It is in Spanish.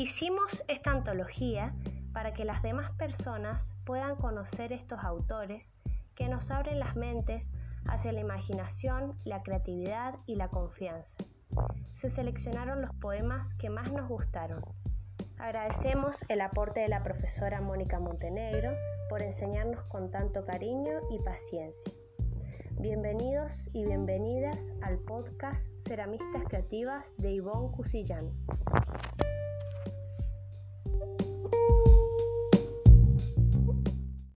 Hicimos esta antología para que las demás personas puedan conocer estos autores que nos abren las mentes hacia la imaginación, la creatividad y la confianza. Se seleccionaron los poemas que más nos gustaron. Agradecemos el aporte de la profesora Mónica Montenegro por enseñarnos con tanto cariño y paciencia. Bienvenidos y bienvenidas al podcast Ceramistas Creativas de Ivonne Cusillán.